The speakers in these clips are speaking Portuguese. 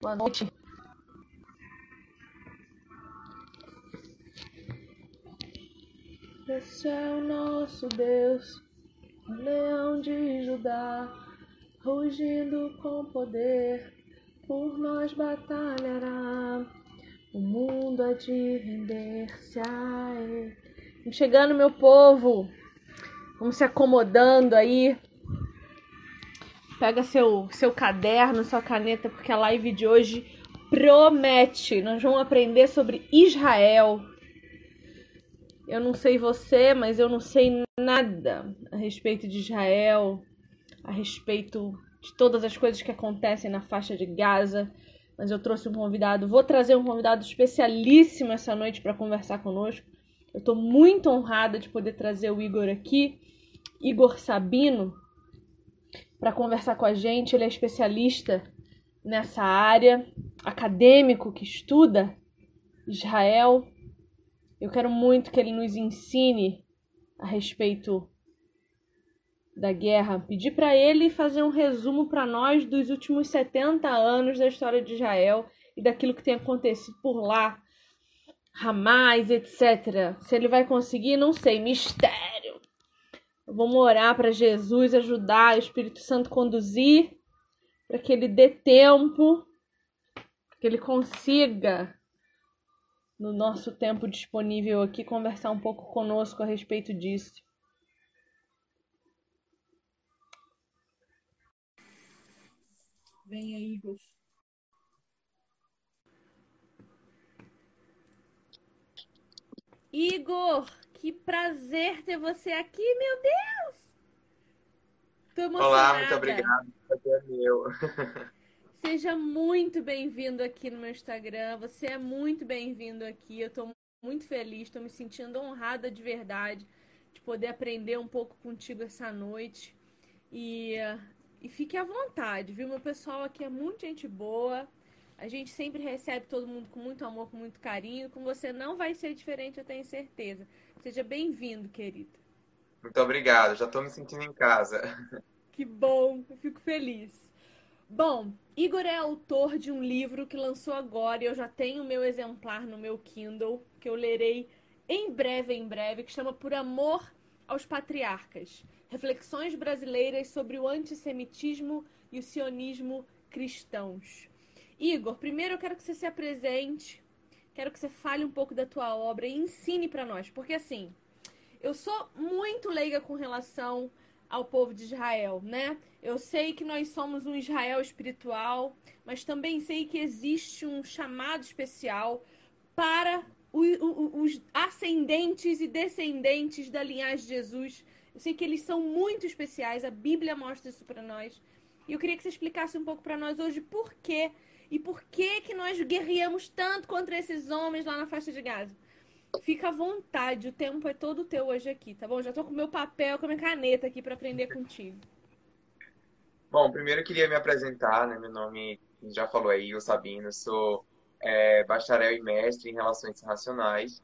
Boa noite. Esse é o nosso Deus, o leão de Judá, rugindo com poder, por nós batalhará. O mundo há de render-se a ele. Chegando, meu povo. Vamos se acomodando aí. Pega seu, seu caderno, sua caneta, porque a live de hoje promete. Nós vamos aprender sobre Israel. Eu não sei você, mas eu não sei nada a respeito de Israel, a respeito de todas as coisas que acontecem na faixa de Gaza. Mas eu trouxe um convidado, vou trazer um convidado especialíssimo essa noite para conversar conosco. Eu estou muito honrada de poder trazer o Igor aqui, Igor Sabino, para conversar com a gente. Ele é especialista nessa área, acadêmico que estuda Israel eu quero muito que ele nos ensine a respeito da guerra. Pedir para ele fazer um resumo para nós dos últimos 70 anos da história de Israel e daquilo que tem acontecido por lá. Hamas, etc. Se ele vai conseguir, não sei. Mistério. Vamos orar para Jesus ajudar, o Espírito Santo conduzir, para que ele dê tempo, que ele consiga no nosso tempo disponível aqui, conversar um pouco conosco a respeito disso. Venha, Igor. Igor, que prazer ter você aqui, meu Deus! Tô emocionada. Olá, muito obrigado. Prazer é meu. Seja muito bem-vindo aqui no meu Instagram. Você é muito bem-vindo aqui. Eu estou muito feliz, estou me sentindo honrada de verdade de poder aprender um pouco contigo essa noite. E, e fique à vontade, viu? Meu pessoal aqui é muito gente boa. A gente sempre recebe todo mundo com muito amor, com muito carinho. Com você não vai ser diferente, eu tenho certeza. Seja bem-vindo, querido. Muito obrigado, já estou me sentindo em casa. Que bom, eu fico feliz. Bom, Igor é autor de um livro que lançou agora e eu já tenho o meu exemplar no meu Kindle, que eu lerei em breve, em breve, que chama Por Amor aos Patriarcas. Reflexões brasileiras sobre o antissemitismo e o sionismo cristãos. Igor, primeiro eu quero que você se apresente, quero que você fale um pouco da tua obra e ensine para nós, porque assim, eu sou muito leiga com relação ao povo de Israel, né? Eu sei que nós somos um Israel espiritual, mas também sei que existe um chamado especial para o, o, os ascendentes e descendentes da linhagem de Jesus. Eu sei que eles são muito especiais, a Bíblia mostra isso para nós. E eu queria que você explicasse um pouco para nós hoje por quê e por que que nós guerreamos tanto contra esses homens lá na faixa de Gaza. Fica à vontade, o tempo é todo teu hoje aqui, tá bom? Já tô com meu papel, com a minha caneta aqui para aprender contigo. Bom, primeiro eu queria me apresentar, né? Meu nome já falou aí, eu Sabino, sou é, bacharel e mestre em Relações Internacionais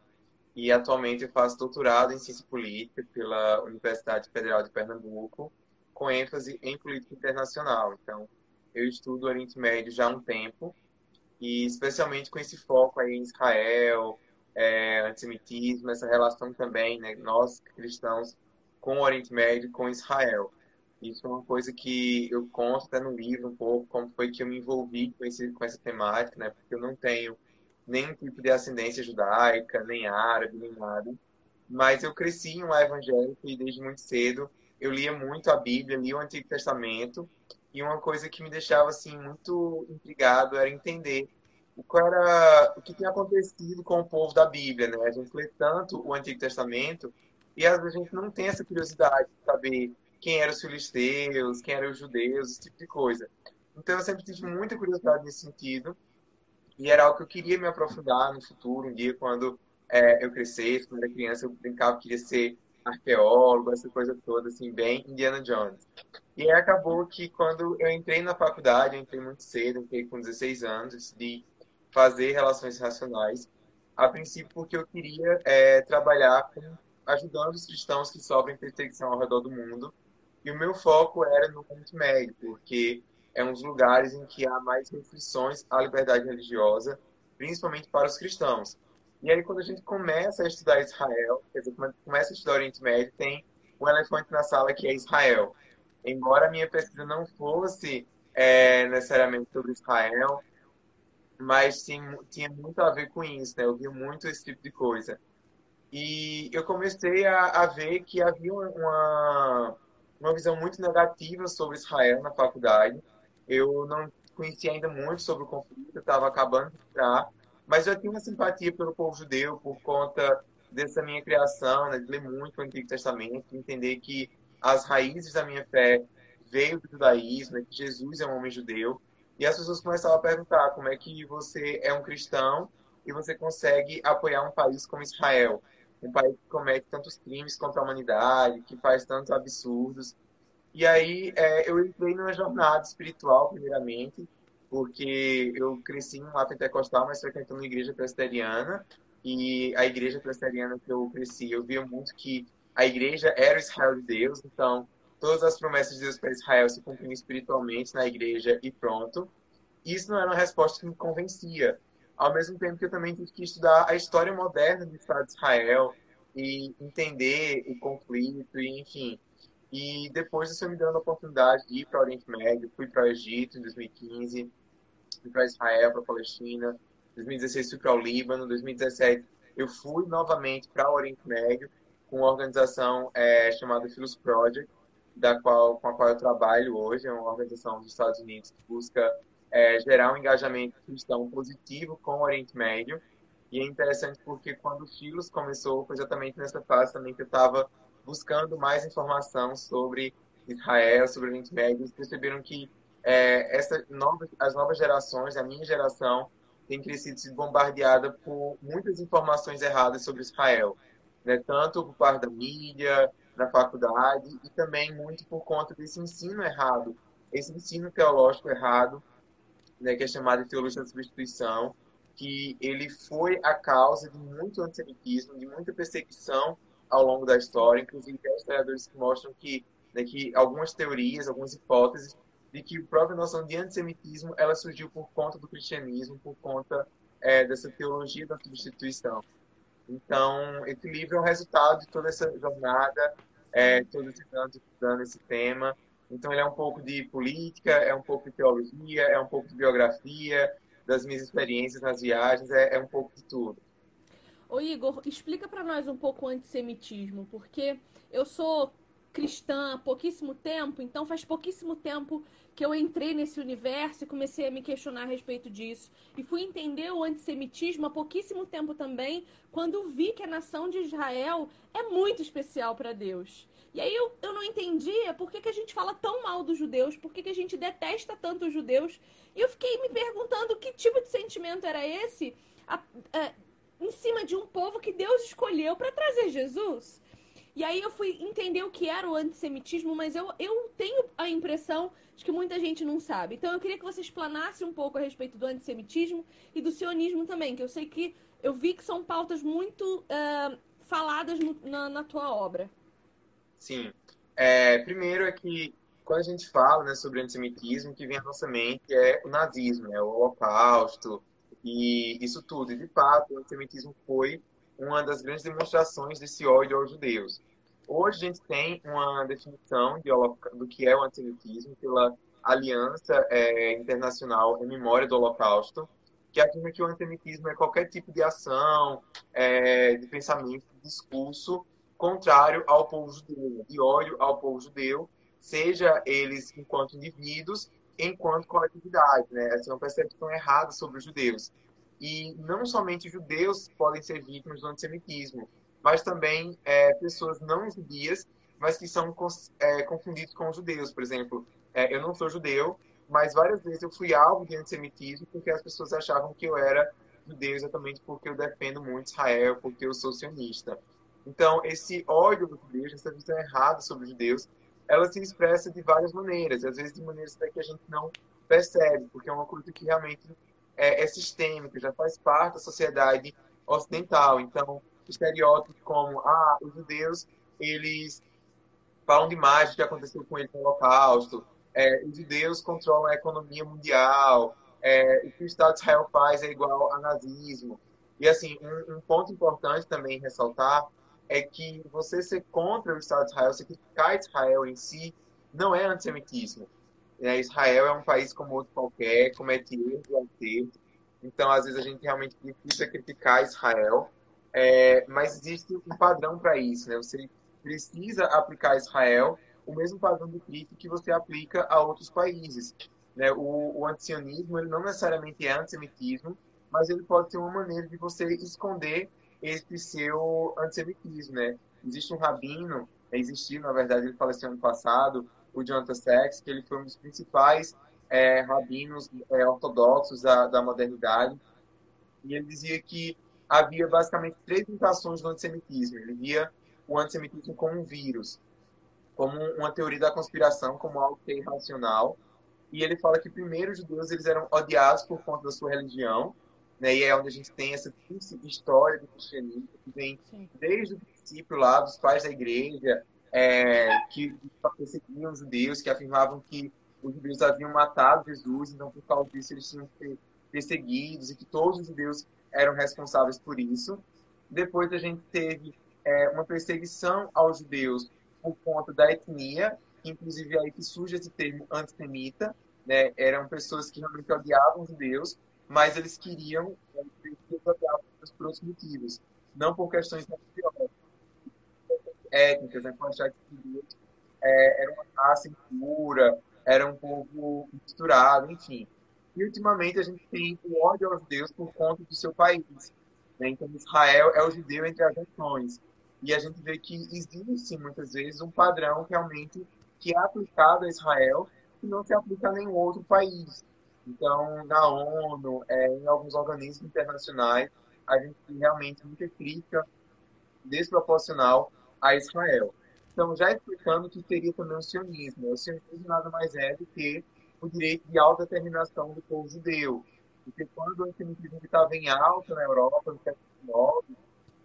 e atualmente eu faço doutorado em Ciência Política pela Universidade Federal de Pernambuco, com ênfase em política internacional. Então, eu estudo Oriente Médio já há um tempo e especialmente com esse foco aí em Israel, é, antissemitismo, essa relação também, né, nós cristãos, com o Oriente Médio, com Israel. Isso é uma coisa que eu conto até no livro um pouco, como foi que eu me envolvi com, esse, com essa temática, né, porque eu não tenho nenhum tipo de ascendência judaica, nem árabe, nem nada. Mas eu cresci em um evangélico e desde muito cedo eu lia muito a Bíblia, lia o Antigo Testamento, e uma coisa que me deixava assim muito intrigado era entender o, era, o que tinha acontecido com o povo da Bíblia, né? A gente lê tanto o Antigo Testamento e às vezes a gente não tem essa curiosidade de saber quem eram os filisteus, quem eram os judeus, esse tipo de coisa. Então eu sempre tive muita curiosidade nesse sentido e era algo que eu queria me aprofundar no futuro, um dia quando é, eu crescesse, quando era criança eu brincava que queria ser arqueólogo, essa coisa toda, assim, bem Indiana Jones. E acabou que quando eu entrei na faculdade, eu entrei muito cedo, entrei com 16 anos, decidi fazer relações racionais, a princípio porque eu queria é, trabalhar com, ajudando os cristãos que sofrem perseguição ao redor do mundo E o meu foco era no Oriente Médio, porque é um dos lugares em que há mais restrições à liberdade religiosa, principalmente para os cristãos. E aí, quando a gente começa a estudar Israel, quer dizer, quando começa a estudar Oriente Médio, tem um elefante na sala que é Israel. Embora a minha pesquisa não fosse é, necessariamente sobre Israel, mas tinha, tinha muito a ver com isso, né? Eu vi muito esse tipo de coisa. E eu comecei a, a ver que havia uma, uma visão muito negativa sobre Israel na faculdade. Eu não conhecia ainda muito sobre o conflito, estava acabando de entrar, mas eu tinha uma simpatia pelo povo judeu por conta dessa minha criação, né, de ler muito o Antigo Testamento, de entender que as raízes da minha fé veio do judaísmo, né, que Jesus é um homem judeu. E as pessoas começavam a perguntar como é que você é um cristão e você consegue apoiar um país como Israel, um país que comete tantos crimes contra a humanidade, que faz tantos absurdos. E aí é, eu entrei numa jornada espiritual, primeiramente, porque eu cresci em lar pentecostal, mas frequentando uma igreja presbiteriana. E a igreja presbiteriana que eu cresci, eu via muito que a igreja era o Israel de Deus, então todas as promessas de Deus para Israel se cumpriam espiritualmente na igreja e pronto. Isso não era uma resposta que me convencia. Ao mesmo tempo que eu também tive que estudar a história moderna do Estado de Israel e entender o conflito, e enfim, e depois disso, eu me dando a oportunidade de ir para o Oriente Médio, fui para o Egito em 2015, fui para Israel, para Palestina, 2016 fui para o Líbano, 2017 eu fui novamente para o Oriente Médio com uma organização é, chamada Philos Project, da qual, com a qual eu trabalho hoje, é uma organização dos Estados Unidos que busca é, gerar um engajamento cristão positivo com o Oriente Médio. E é interessante porque quando o Philos começou, foi exatamente nessa fase também que eu estava buscando mais informação sobre Israel, sobre o Oriente Médio, eles perceberam que é, essa nova, as novas gerações, a minha geração, tem crescido sido bombardeada por muitas informações erradas sobre Israel, né? tanto por parte da mídia, na faculdade, e também muito por conta desse ensino errado, esse ensino teológico errado, né, que é chamado de teologia da substituição, que ele foi a causa de muito antissemitismo, de muita perseguição ao longo da história, inclusive tem historiadores que mostram que, né, que algumas teorias, algumas hipóteses de que a própria noção de antissemitismo ela surgiu por conta do cristianismo, por conta é, dessa teologia da substituição. Então, esse livro é o resultado de toda essa jornada, é, todos esses anos estudando esse tema. Então, ele é um pouco de política, é um pouco de teologia, é um pouco de biografia, das minhas experiências nas viagens, é, é um pouco de tudo. Ô Igor, explica para nós um pouco o antissemitismo, porque eu sou cristã há pouquíssimo tempo, então faz pouquíssimo tempo que eu entrei nesse universo e comecei a me questionar a respeito disso. E fui entender o antissemitismo há pouquíssimo tempo também, quando vi que a nação de Israel é muito especial para Deus. E aí eu, eu não entendia por que, que a gente fala tão mal dos judeus, por que, que a gente detesta tanto os judeus. E eu fiquei me perguntando que tipo de sentimento era esse. A, a, em cima de um povo que Deus escolheu para trazer Jesus. E aí eu fui entender o que era o antissemitismo, mas eu, eu tenho a impressão de que muita gente não sabe. Então eu queria que você explanasse um pouco a respeito do antissemitismo e do sionismo também, que eu sei que eu vi que são pautas muito uh, faladas no, na, na, tua obra. Sim. É, primeiro é que quando a gente fala né, sobre antissemitismo, o que vem à nossa mente é o nazismo, né, o holocausto, e isso tudo. E, de fato, o antissemitismo foi uma das grandes demonstrações desse ódio aos judeus. Hoje a gente tem uma definição de, do que é o antissemitismo pela Aliança é, Internacional em Memória do Holocausto, que afirma que o antissemitismo é qualquer tipo de ação, é, de pensamento, de discurso contrário ao povo judeu, de ódio ao povo judeu, seja eles enquanto indivíduos enquanto coletividade, né? Essa é uma percepção errada sobre os judeus. E não somente judeus podem ser vítimas do antissemitismo, mas também é, pessoas não judias, mas que são é, confundidos com judeus. Por exemplo, é, eu não sou judeu, mas várias vezes eu fui alvo de antissemitismo porque as pessoas achavam que eu era judeu exatamente porque eu defendo muito Israel, porque eu sou sionista. Então, esse ódio dos judeus, essa visão errada sobre os judeus, ela se expressa de várias maneiras, às vezes de maneiras até que a gente não percebe, porque é uma coisa que realmente é, é sistêmica, já faz parte da sociedade ocidental. Então, estereótipos como, ah, os judeus, eles falam demais do que aconteceu com eles no Holocausto. É, os judeus controlam a economia mundial. É, o que o Estado de Israel faz é igual a nazismo. E, assim, um, um ponto importante também ressaltar é que você ser contra o Estado de Israel, você criticar Israel em si, não é antissemitismo. É, Israel é um país como outro qualquer, comete erros e acertos. Então, às vezes, a gente realmente precisa criticar Israel, é, mas existe um padrão para isso. Né? Você precisa aplicar a Israel o mesmo padrão de crítica que você aplica a outros países. Né? O, o antisionismo ele não necessariamente é antissemitismo, mas ele pode ser uma maneira de você esconder esse seu antissemitismo. Né? Existe um rabino, existiu, na verdade, ele faleceu ano passado, o Jonathan Sachs, que ele foi um dos principais é, rabinos é, ortodoxos da, da modernidade, e ele dizia que havia basicamente três mutações do antissemitismo. Ele via o antissemitismo como um vírus, como uma teoria da conspiração, como algo que é irracional. E ele fala que primeiro os judeus eles eram odiados por conta da sua religião, né? E é onde a gente tem essa história do cristianismo que vem desde o princípio lá dos pais da igreja, é, que perseguiam os judeus, que afirmavam que os judeus haviam matado Jesus, então por causa disso eles tinham que ser perseguidos e que todos os judeus eram responsáveis por isso. Depois a gente teve é, uma perseguição aos judeus por conta da etnia, inclusive aí que surge esse termo antissemita, né? Eram pessoas que realmente odiavam os judeus, mas eles queriam né, odiavam por outros motivos, não por questões religiosas, étnicas, né? Os judeus é, eram uma raça impura, era um povo misturado, enfim. E ultimamente a gente tem o ódio aos judeus por conta do seu país. Né? Então Israel é o judeu entre as nações. E a gente vê que existe muitas vezes um padrão realmente que é aplicado a Israel que não se aplica a nenhum outro país. Então, na ONU, é, em alguns organismos internacionais, a gente tem realmente muita crítica desproporcional a Israel. Então, já explicando que seria também o sionismo. O sionismo nada mais é do que o direito de autodeterminação do povo judeu. Porque quando o antissemitismo estava em alta na Europa, no século XIX,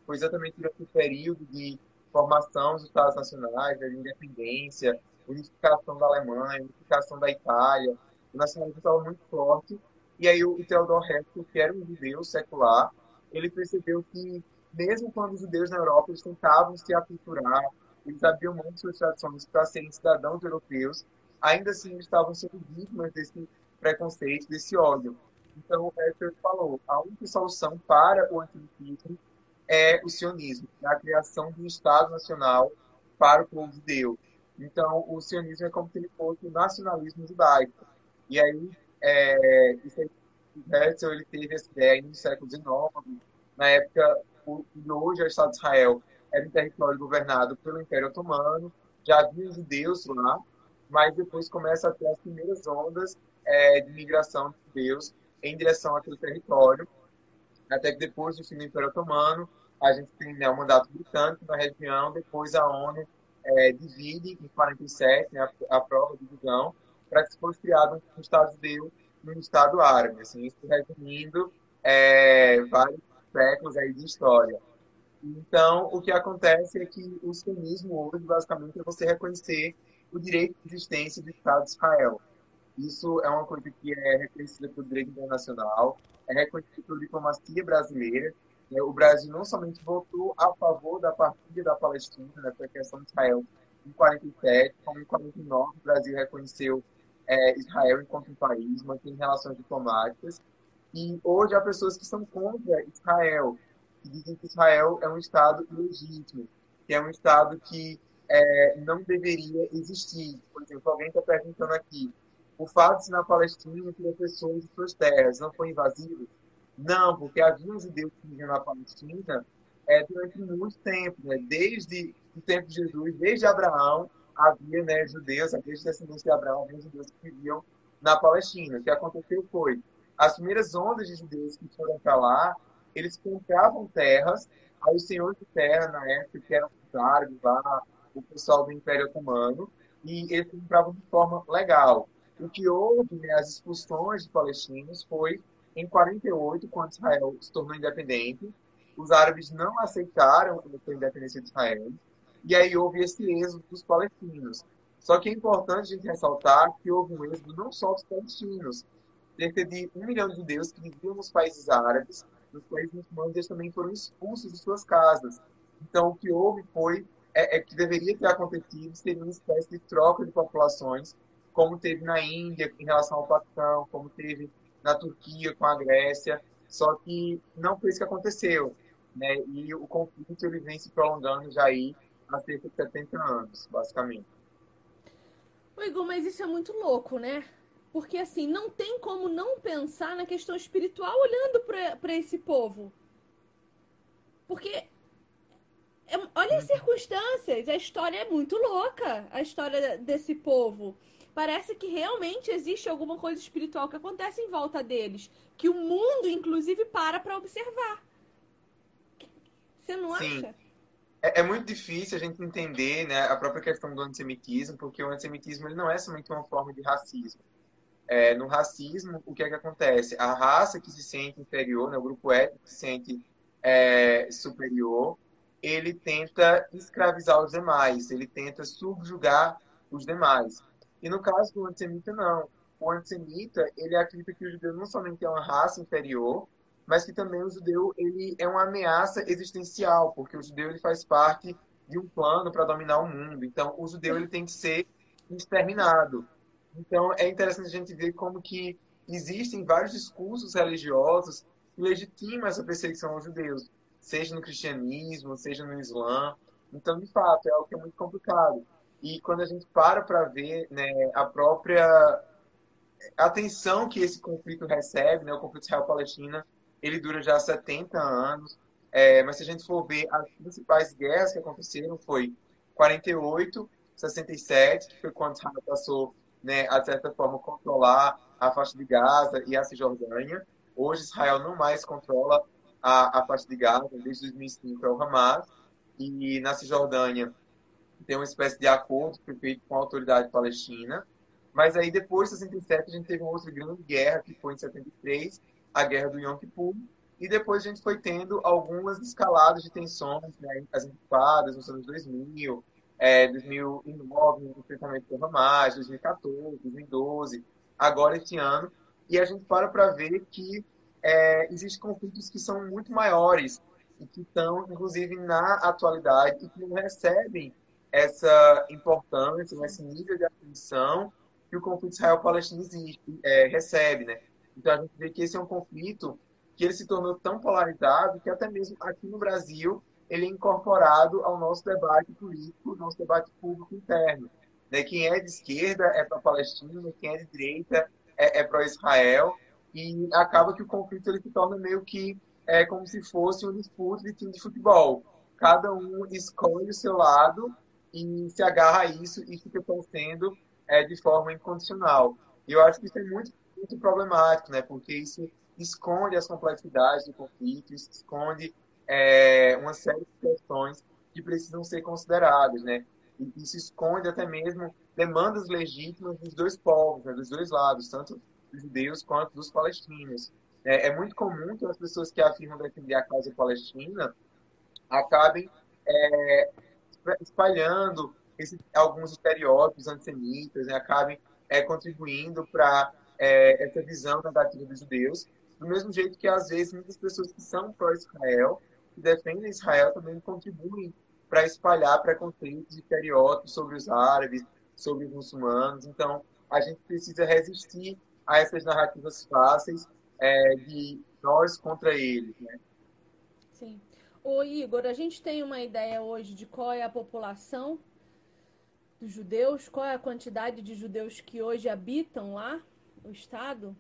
foi exatamente durante o período de formação dos Estados Nacionais, da independência, unificação da Alemanha, unificação da Itália, o nacionalismo estava muito forte. E aí o Theodor Herzl, que era um judeu secular, ele percebeu que mesmo quando os judeus na Europa eles tentavam se aculturar, eles abriam mão de suas tradições para serem cidadãos europeus, ainda assim eles estavam sendo vítimas desse preconceito, desse ódio. Então, o Herzl falou, a única solução para o antissemitismo é o sionismo, é a criação de um Estado nacional para o povo judeu. Então, o sionismo é como se ele fosse o nacionalismo judaico. E aí, é, isso aí, Herzl ele teve essa ideia no século XIX, na época, o, hoje é o Estado de Israel era um território governado pelo Império Otomano, já havia judeus lá, mas depois começa a ter as primeiras ondas é, de migração de judeus em direção àquele território, até que depois do fim do Império Otomano, a gente tem né, o mandato britânico na região, depois a ONU é, divide em 47, né, a, a prova de divisão, para que se fosse criado um Estado judeu e um Estado árabe, assim, isso resumindo é, vários séculos aí de história. Então, o que acontece é que o sionismo hoje, basicamente, é você reconhecer o direito de existência do Estado de Israel. Isso é uma coisa que é reconhecida pelo direito internacional, é reconhecido pela diplomacia brasileira. Né? O Brasil não somente votou a favor da partilha da Palestina, né, a questão de Israel, em 47, como em 49 o Brasil reconheceu é, Israel enquanto um país, mantém relações diplomáticas. E hoje há pessoas que são contra Israel, que dizem que Israel é um Estado ilegítimo, que é um Estado que é, não deveria existir. Por exemplo, alguém está perguntando aqui, o fato de na Palestina que pessoas de suas terras não foi invasivo? Não, porque havia judeus que viviam na Palestina é, durante muito tempo, né? desde o tempo de Jesus, desde Abraão, havia né, judeus, desde a descendência de Abraão, havia judeus que viviam na Palestina. O que aconteceu foi, as primeiras ondas de judeus que foram para lá, eles compravam terras, aí os senhores de terra, na época, que eram os árabes lá, o pessoal do Império Otomano, e eles compravam de forma legal. O que houve, né, as expulsões de palestinos, foi em 48, quando Israel se tornou independente. Os árabes não aceitaram a independência de Israel. e aí houve esse êxodo dos palestinos. Só que é importante a gente ressaltar que houve um êxodo não só dos palestinos, cerca de um milhão de judeus que viviam nos países árabes, nos países muçulmanos, eles também foram expulsos de suas casas. Então, o que houve foi, é, é que deveria ter acontecido, seria uma espécie de troca de populações, como teve na Índia em relação ao Paquistão, como teve na Turquia com a Grécia, só que não foi isso que aconteceu, né? E o conflito ele vem se prolongando já aí há cerca de 70 anos, basicamente. Ô Igor, mas isso é muito louco, né? Porque assim, não tem como não pensar na questão espiritual olhando para esse povo. Porque é, olha as circunstâncias, a história é muito louca, a história desse povo. Parece que realmente existe alguma coisa espiritual que acontece em volta deles, que o mundo inclusive para para observar. Você não Sim. acha? É, é, muito difícil a gente entender né, a própria questão do antissemitismo, porque o antissemitismo ele não é somente uma forma de racismo. É, no racismo, o que é que acontece? A raça que se sente inferior, né, o grupo étnico que se sente é, superior, ele tenta escravizar os demais, ele tenta subjugar os demais. E no caso do antissemita, não. O antissemita, ele acredita que o judeu não somente é uma raça inferior, mas que também o judeu ele é uma ameaça existencial, porque o judeu ele faz parte de um plano para dominar o mundo. Então, o judeu ele tem que ser exterminado. Então, é interessante a gente ver como que existem vários discursos religiosos que legitimam essa perseguição aos judeus, seja no cristianismo, seja no islã. Então, de fato, é algo que é muito complicado. E quando a gente para para ver né, a própria atenção que esse conflito recebe, né, o conflito Israel-Palestina, ele dura já 70 anos. É, mas se a gente for ver as principais guerras que aconteceram foi 48, 67, que foi quando Israel passou, né, a certa forma, controlar a faixa de Gaza e a Cisjordânia. Hoje Israel não mais controla a, a faixa de Gaza, desde 2005 é o Hamas. E na Cisjordânia tem uma espécie de acordo que foi feito com a autoridade palestina. Mas aí depois de 67 a gente teve uma outra grande guerra, que foi em 73, a guerra do Yom Kippur, e depois a gente foi tendo algumas escaladas de tensões, né, as intifadas nos anos 2000, é, 2009, no enfrentamento com Hamas, 2014, 2012, agora este ano, e a gente para para ver que é, existem conflitos que são muito maiores e que estão, inclusive, na atualidade e que não recebem essa importância, esse nível de atenção que o conflito Israel-Palestina é, recebe, né? Então a gente vê que esse é um conflito que ele se tornou tão polarizado que até mesmo aqui no Brasil ele é incorporado ao nosso debate político, nosso debate público interno. Né? Quem é de esquerda é para a Palestina, quem é de direita é, é para Israel e acaba que o conflito ele se torna meio que é como se fosse um disputa de time de futebol. Cada um escolhe o seu lado e se agarra a isso e fica torcendo é, de forma incondicional. E eu acho que isso é muito muito problemático, né? Porque isso esconde as complexidades do conflito, esconde é, uma série de questões que precisam ser consideradas, né? E isso esconde até mesmo demandas legítimas dos dois povos, né? dos dois lados, tanto dos judeus quanto dos palestinos. É, é muito comum que as pessoas que afirmam defender a causa palestina acabem é, espalhando esse, alguns estereótipos antissemitas, né? acabem é, contribuindo para é, essa visão negativa dos judeus, do mesmo jeito que, às vezes, muitas pessoas que são pró-Israel, que defendem Israel, também contribuem para espalhar preconceitos e estereótipos sobre os árabes, sobre os muçulmanos. Então, a gente precisa resistir a essas narrativas fáceis é, de nós contra eles, né? Sim. Ô Igor, a gente tem uma ideia hoje de qual é a população dos judeus, qual é a quantidade de judeus que hoje habitam lá? o Estado?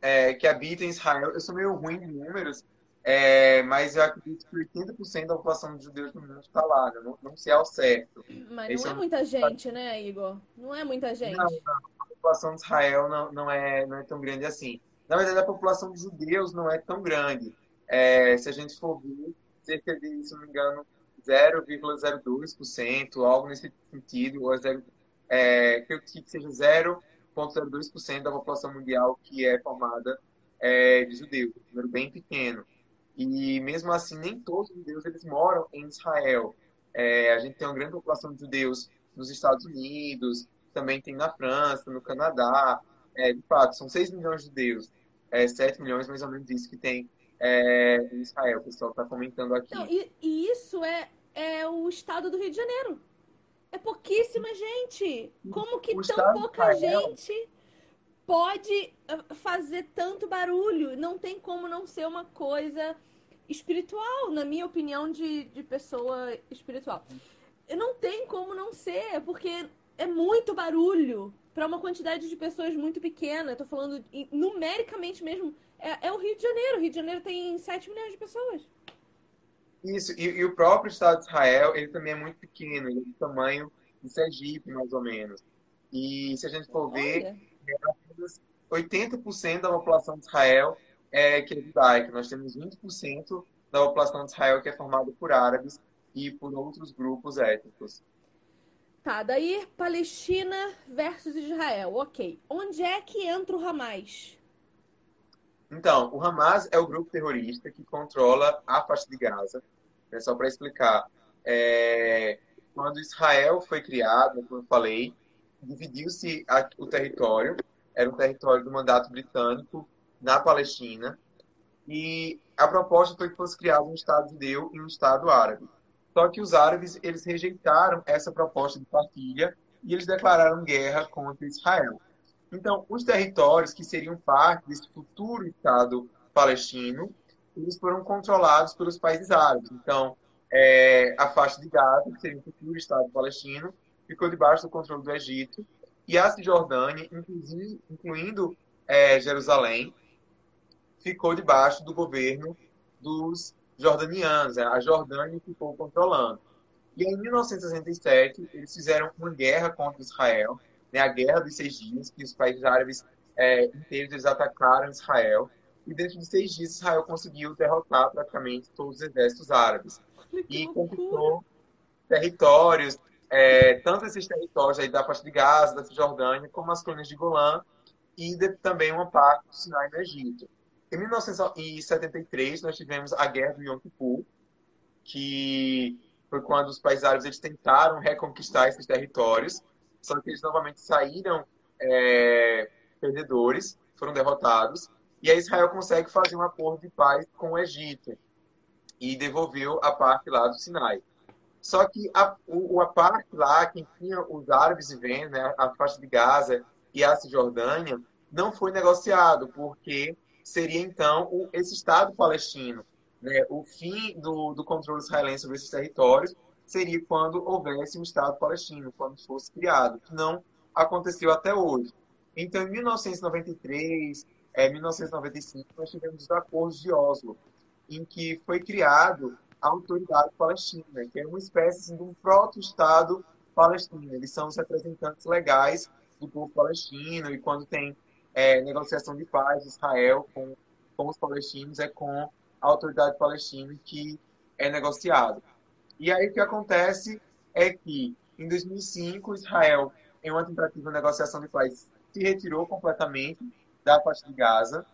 É, que habita em Israel. Eu sou meio ruim de números, é, mas eu acredito que 80% da população de judeus no mundo está lá, né? não, não sei ao certo. Mas Esse não é, é muita gente, né, Igor? Não é muita gente. Não, não. A população de Israel não, não, é, não é tão grande assim. Na verdade, a população de judeus não é tão grande. É, se a gente for ver, cerca de, se não me engano, 0,02%, algo nesse sentido, ou 0, é, que, que seja 0 0,02% da população mundial que é formada é, de judeus, um número bem pequeno. E mesmo assim, nem todos os judeus eles moram em Israel. É, a gente tem uma grande população de judeus nos Estados Unidos, também tem na França, no Canadá. É, de fato, são 6 milhões de judeus, é, 7 milhões mais ou menos isso que tem é, em Israel. O pessoal está comentando aqui. Não, e, e, isso é, é o estado do Rio de Janeiro. É pouquíssima gente. Como que o tão pouca gente pode ah, fazer tanto barulho? Não tem como não ser uma coisa espiritual, na minha opinião, de, de pessoa espiritual. Não tem como não ser, porque é muito barulho para uma quantidade de pessoas muito pequena. Estou falando numericamente mesmo. É, é, o Rio de Janeiro. O Rio de Janeiro tem 7 milhões de pessoas. Isso, e, e, o próprio Estado de Israel, ele também é muito pequeno, ele é do tamanho de Sergipe, mais ou menos. E se a gente for ver, 80% da população de Israel é que é judaica. Nós temos 20% da população de Israel que é formada por árabes e por outros grupos étnicos. Tá, daí Palestina versus Israel. Ok. Onde é que entra o Hamas? Então, o Hamas é o grupo terrorista que controla a faixa de Gaza. É só para explicar. É... Quando Israel foi criado, como eu falei, dividiu-se o território. Era um território do mandato britânico na Palestina. E a proposta foi que fosse criado um Estado judeu e um Estado árabe. Só que os árabes eles rejeitaram essa proposta de partilha e eles declararam guerra contra Israel. Então, os territórios que seriam parte desse futuro Estado palestino, eles foram controlados pelos países árabes. Então, é, a faixa de Gaza, que seria o futuro Estado palestino, ficou debaixo do controle do Egito. E a Cisjordânia, incluindo é, Jerusalém, ficou debaixo do governo dos jordanianos. A Jordânia ficou controlando. E em 1967, eles fizeram uma guerra contra Israel, né, a Guerra dos Seis Dias, que os países árabes é, inteiros atacaram Israel. E dentro de seis dias, Israel conseguiu derrotar praticamente todos os exércitos árabes. e conquistou territórios, é, tanto esses territórios aí da parte de Gaza, da Cisjordânia, como as colinas de Golã, e de, também uma parte do Sinai no Egito. Em 1973, nós tivemos a Guerra do Yom Kippur, que foi quando os países árabes eles tentaram reconquistar esses territórios, só que eles novamente saíram é, perdedores, foram derrotados, e aí Israel consegue fazer um acordo de paz com o Egito e devolveu a parte lá do Sinai. Só que a, o, a parte lá, que tinha os árabes vivendo, né, a faixa de Gaza e a Cisjordânia, não foi negociado, porque seria então o, esse Estado palestino. Né? O fim do, do controle israelense sobre esses territórios seria quando houvesse um Estado palestino, quando fosse criado, que não aconteceu até hoje. Então, em 1993, é, 1995, nós tivemos os acordos de Oslo, em que foi criado a Autoridade Palestina, que é uma espécie assim, de um proto-Estado palestino. Eles são os representantes legais do povo palestino, e quando tem é, negociação de paz de Israel com, com os palestinos é com a autoridade palestina que é negociado. E aí o que acontece é que em 2005 Israel, em uma tentativa de negociação de paz, se retirou completamente da faixa de Gaza.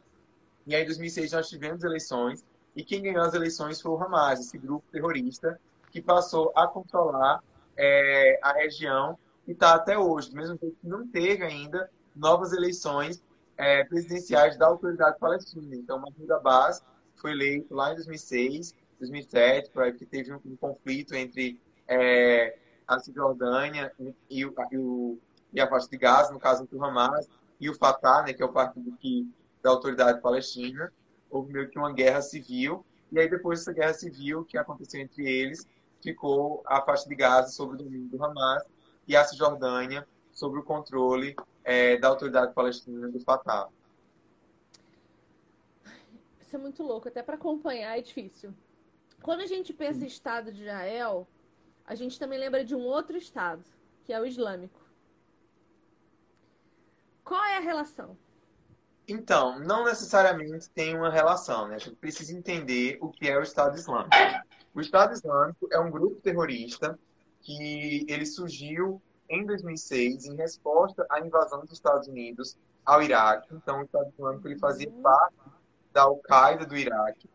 E aí em 2006 nós tivemos eleições e quem ganhou as eleições foi o Hamas, esse grupo terrorista que passou a controlar é, a região e está até hoje, mesmo que não teve ainda novas eleições é, presidenciais da autoridade palestina. Então, Mahmoud Abbas foi eleito lá em 2006, 2007, porque teve um, um conflito entre é, a Cisjordânia e, o, e, o, e a faixa de Gaza, no caso do Hamas, e o Fatah, né, que é o partido que, da autoridade palestina. Houve meio que uma guerra civil, e aí depois dessa guerra civil que aconteceu entre eles, ficou a faixa de Gaza sob o domínio do Hamas e a Cisjordânia sob o controle é, da autoridade palestina do Fatah. Isso é muito louco, até para acompanhar é difícil. Quando a gente pensa em Estado de Israel, a gente também lembra de um outro Estado, que é o Islâmico. Qual é a relação? Então, não necessariamente tem uma relação, né? A gente precisa entender o que é o Estado Islâmico. O Estado Islâmico é um grupo terrorista que ele surgiu em 2006 em resposta à invasão dos Estados Unidos ao Iraque. Então, o Estado Islâmico ele fazia parte da Al-Qaeda do Iraque.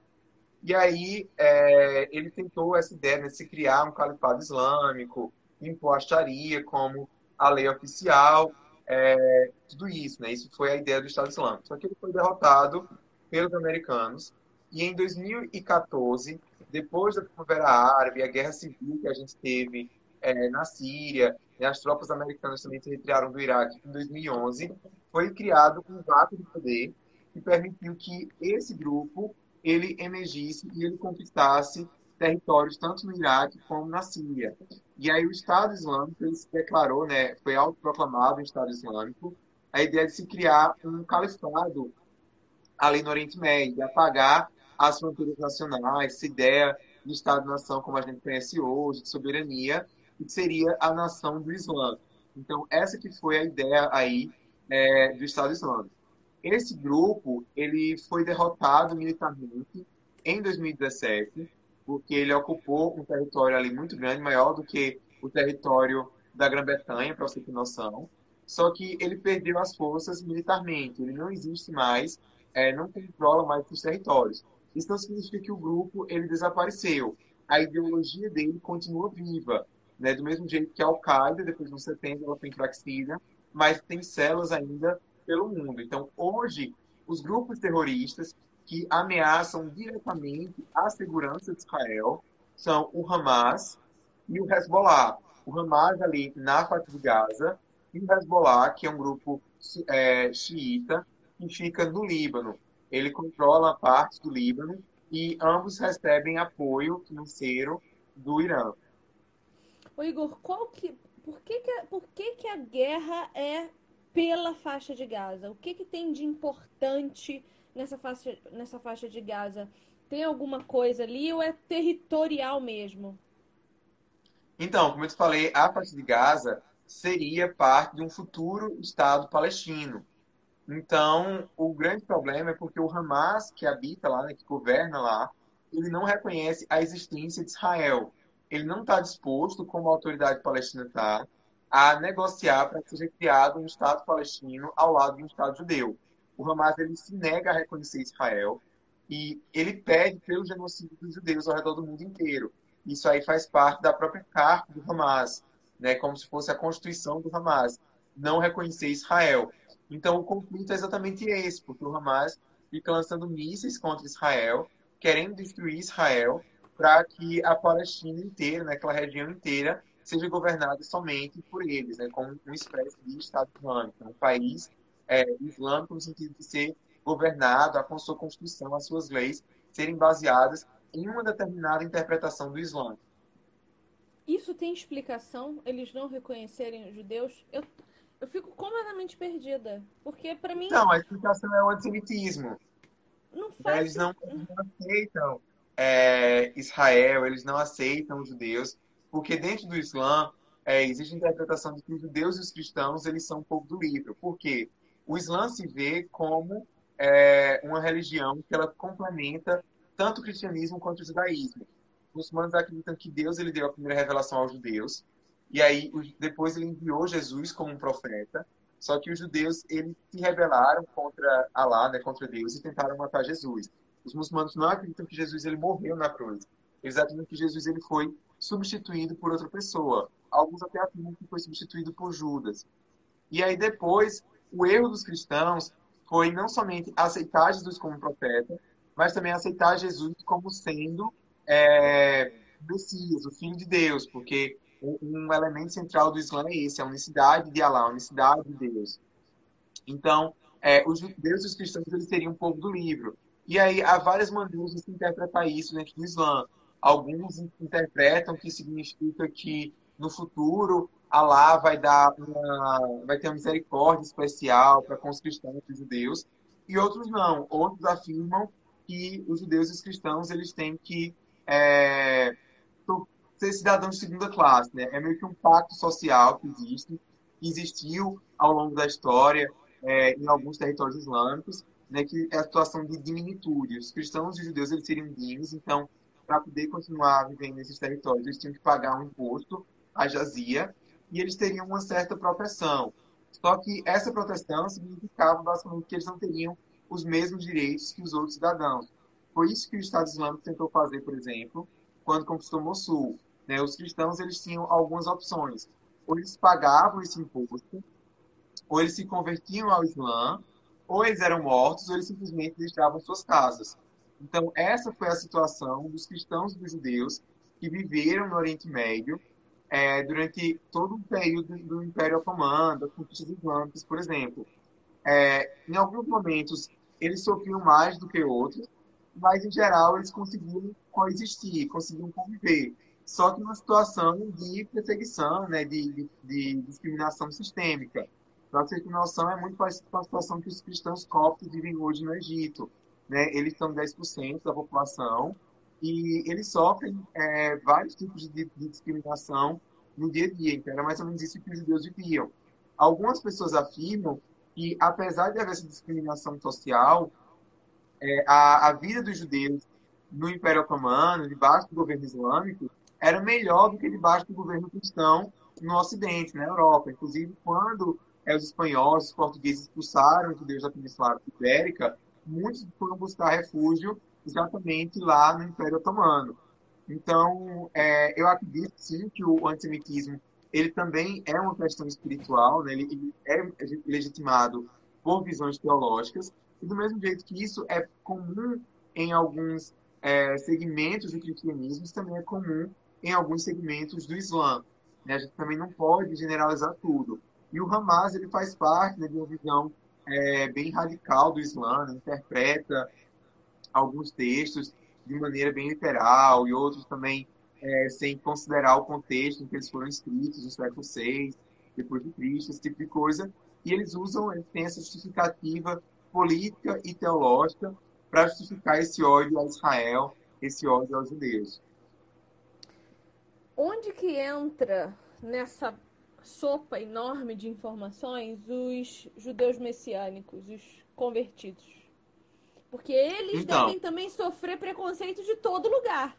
E aí é, ele tentou essa ideia de se criar um califado islâmico, impor a Sharia como a lei oficial, é, tudo isso, né? Isso foi a ideia do Estado Islâmico. Só que ele foi derrotado pelos americanos e em 2014, depois da Primavera Árabe, a guerra civil que a gente teve é, na Síria, e as tropas americanas também se retiraram do Iraque em 2011, foi criado um vácuo de poder que permitiu que esse grupo ele emergisse e ele conquistasse territórios tanto no Iraque como na Síria. E aí o Estado Islâmico se declarou, né, foi autoproclamado Estado Islâmico, a ideia de se criar um califado ali no Oriente Médio, de apagar as fronteiras nacionais, essa ideia de Estado-nação como a gente conhece hoje, de soberania, que seria a nação do Islã. Então, essa que foi a ideia aí é, do Estado Islâmico. Esse grupo ele foi derrotado militarmente em 2017, porque ele ocupou um território ali muito grande, maior do que o território da Grã-Bretanha, para você ter noção. Só que ele perdeu as forças militarmente, ele não existe mais, é, não controla mais os territórios. Isso não significa que o grupo ele desapareceu. A ideologia dele continua viva, né? do mesmo jeito que a Al-Qaeda, depois de 70, ela foi enfraquecida, mas tem células ainda pelo mundo. Então, hoje, os grupos terroristas que ameaçam diretamente a segurança de Israel são o Hamas e o Hezbollah. O Hamas ali na faixa de Gaza e o Hezbollah, que é um grupo é, xiita, que fica no Líbano. Ele controla parte do Líbano e ambos recebem apoio financeiro do Irã. Ô Igor, qual que, por, que, que, por que, que a guerra é pela faixa de Gaza? O que, que tem de importante nessa faixa, nessa faixa de Gaza? Tem alguma coisa ali ou é territorial mesmo? Então, como eu te falei, a faixa de Gaza seria parte de um futuro Estado palestino. Então, o grande problema é porque o Hamas, que habita lá, né, que governa lá, ele não reconhece a existência de Israel. Ele não está disposto, como a autoridade palestina está, a negociar para que seja criado um Estado palestino ao lado de um Estado judeu. O Hamas ele se nega a reconhecer Israel e ele pede pelo genocídio dos judeus ao redor do mundo inteiro. Isso aí faz parte da própria carta do Hamas, né, como se fosse a constituição do Hamas, não reconhecer Israel. Então o conflito é exatamente esse, porque o Hamas fica lançando mísseis contra Israel, querendo destruir Israel, para que a Palestina inteira, né, aquela região inteira, seja governada somente por eles, né, como uma espécie de Estado Islâmico, um país é, islâmico no sentido de ser governado, a sua constituição, as suas leis serem baseadas em uma determinada interpretação do Islã. Isso tem explicação? Eles não reconhecerem os judeus? Eu, eu fico completamente perdida. Porque, para mim. Não, a explicação é o antissemitismo. Não faz. Eles não, não aceitam é, Israel, eles não aceitam os judeus porque dentro do Islã é, existe a interpretação de que os judeus e os cristãos eles são um pouco do livro. Por quê? O Islã se vê como é, uma religião que ela complementa tanto o cristianismo quanto o judaísmo. Os muçulmanos acreditam que Deus ele deu a primeira revelação aos judeus e aí depois ele enviou Jesus como um profeta. Só que os judeus eles se rebelaram contra Allah, né, contra Deus e tentaram matar Jesus. Os muçulmanos não acreditam que Jesus ele morreu na cruz. Eles acreditam que Jesus ele foi substituído por outra pessoa. Alguns até afirmam que foi substituído por Judas. E aí depois, o erro dos cristãos foi não somente aceitar Jesus como profeta, mas também aceitar Jesus como sendo é, Messias, o Filho de Deus, porque um elemento central do Islã é esse, a unicidade de Allah, a unicidade de Deus. Então, é, os judeus e os cristãos eles seriam um povo do livro. E aí há várias maneiras de se interpretar isso dentro do Islã. Alguns interpretam que significa que no futuro Allah vai dar uma, vai ter uma misericórdia especial para com os cristãos e os judeus, e outros não. Outros afirmam que os judeus e os cristãos eles têm que é, ser cidadãos de segunda classe, né? É meio que um pacto social que existe, que existiu ao longo da história é, em alguns territórios islâmicos, né? Que é a situação de diminitude. Os cristãos e os judeus eles seriam dignos, então para poder continuar vivendo nesses territórios, eles tinham que pagar um imposto à jazia e eles teriam uma certa proteção. Só que essa proteção significava basicamente que eles não teriam os mesmos direitos que os outros cidadãos. Foi isso que o Estado Islâmico tentou fazer, por exemplo, quando conquistou Mossul. Né? Os cristãos eles tinham algumas opções. Ou eles pagavam esse imposto, ou eles se convertiam ao Islã, ou eles eram mortos, ou eles simplesmente deixavam suas casas. Então, essa foi a situação dos cristãos e dos judeus que viveram no Oriente Médio é, durante todo o período do Império Otomano, das conquistas islâmicas, por exemplo. É, em alguns momentos, eles sofriam mais do que outros, mas, em geral, eles conseguiam coexistir, conseguiam conviver. Só que numa situação de perseguição, né, de, de, de discriminação sistêmica. Para você ter noção, é muito parecido com a situação que os cristãos coptos vivem hoje no Egito. Né? Eles são 10% da população e eles sofrem é, vários tipos de, de, discriminação no dia a dia. Então, era mais ou menos isso que os judeus viviam. Algumas pessoas afirmam que, apesar de haver essa discriminação social, é, a, a vida dos judeus no Império Otomano, debaixo do governo islâmico, era melhor do que debaixo do governo cristão no Ocidente, na Europa. Inclusive, quando é, os espanhóis, os portugueses expulsaram os judeus da Península Ibérica, muitos foram buscar refúgio exatamente lá no Império Otomano. Então, é, eu acredito sim que o antissemitismo ele também é uma questão espiritual, né? ele, é legitimado por visões teológicas, e do mesmo jeito que isso é comum em alguns é, segmentos do cristianismo, isso também é comum em alguns segmentos do Islã. Né? A gente também não pode generalizar tudo. E o Hamas ele faz parte né, de uma visão é, bem radical do Islã, né? interpreta alguns textos de maneira bem literal e outros também é, sem considerar o contexto em que eles foram escritos, no século VI, depois de Cristo, esse tipo de coisa. E eles usam, eles têm essa justificativa política e teológica para justificar esse ódio a Israel, esse ódio aos judeus. Onde que entra nessa sopa enorme de informações os judeus messiânicos, os convertidos. Porque eles então, devem também sofrer preconceito de todo lugar.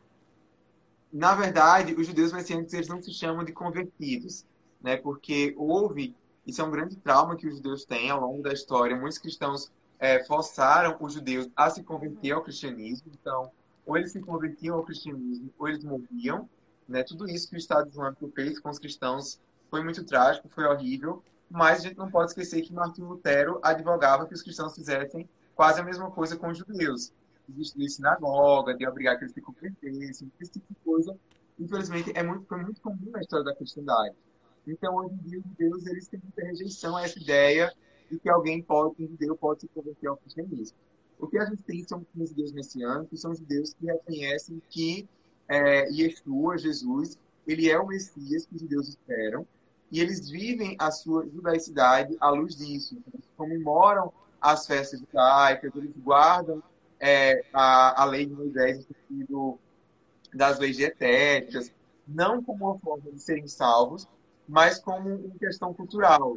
Na verdade, os judeus messiânicos eles não se chamam de convertidos, né? Porque houve, isso é um grande trauma que os judeus têm ao longo da história. Muitos cristãos é, forçaram os judeus a se converter ao cristianismo. Então, ou eles se convertiam ao cristianismo, ou eles morriam. Né? Tudo isso que o Estado Islâmico fez com os cristãos foi muito trágico, foi horrível, mas a gente não pode esquecer que Martinho Lutero advogava que os cristãos fizessem quase a mesma coisa com os judeus. De destruir sinagoga, de obrigar que eles se convertessem, esse tipo de coisa. Infelizmente, é muito, foi muito comum na história da cristandade. Então, hoje em dia, os judeus eles têm muita rejeição a essa ideia de que alguém pode, um judeu pode se converter ao cristianismo. O que a gente tem são os judeus messiânicos, são judeus que reconhecem que é, Yeshua, Jesus, ele é o Messias que os judeus esperam, e eles vivem a sua judaicidade à luz disso. Eles comemoram as festas judaicas, eles guardam é, a, a lei de Moisés sentido das leis dietéticas, não como uma forma de serem salvos, mas como uma questão cultural.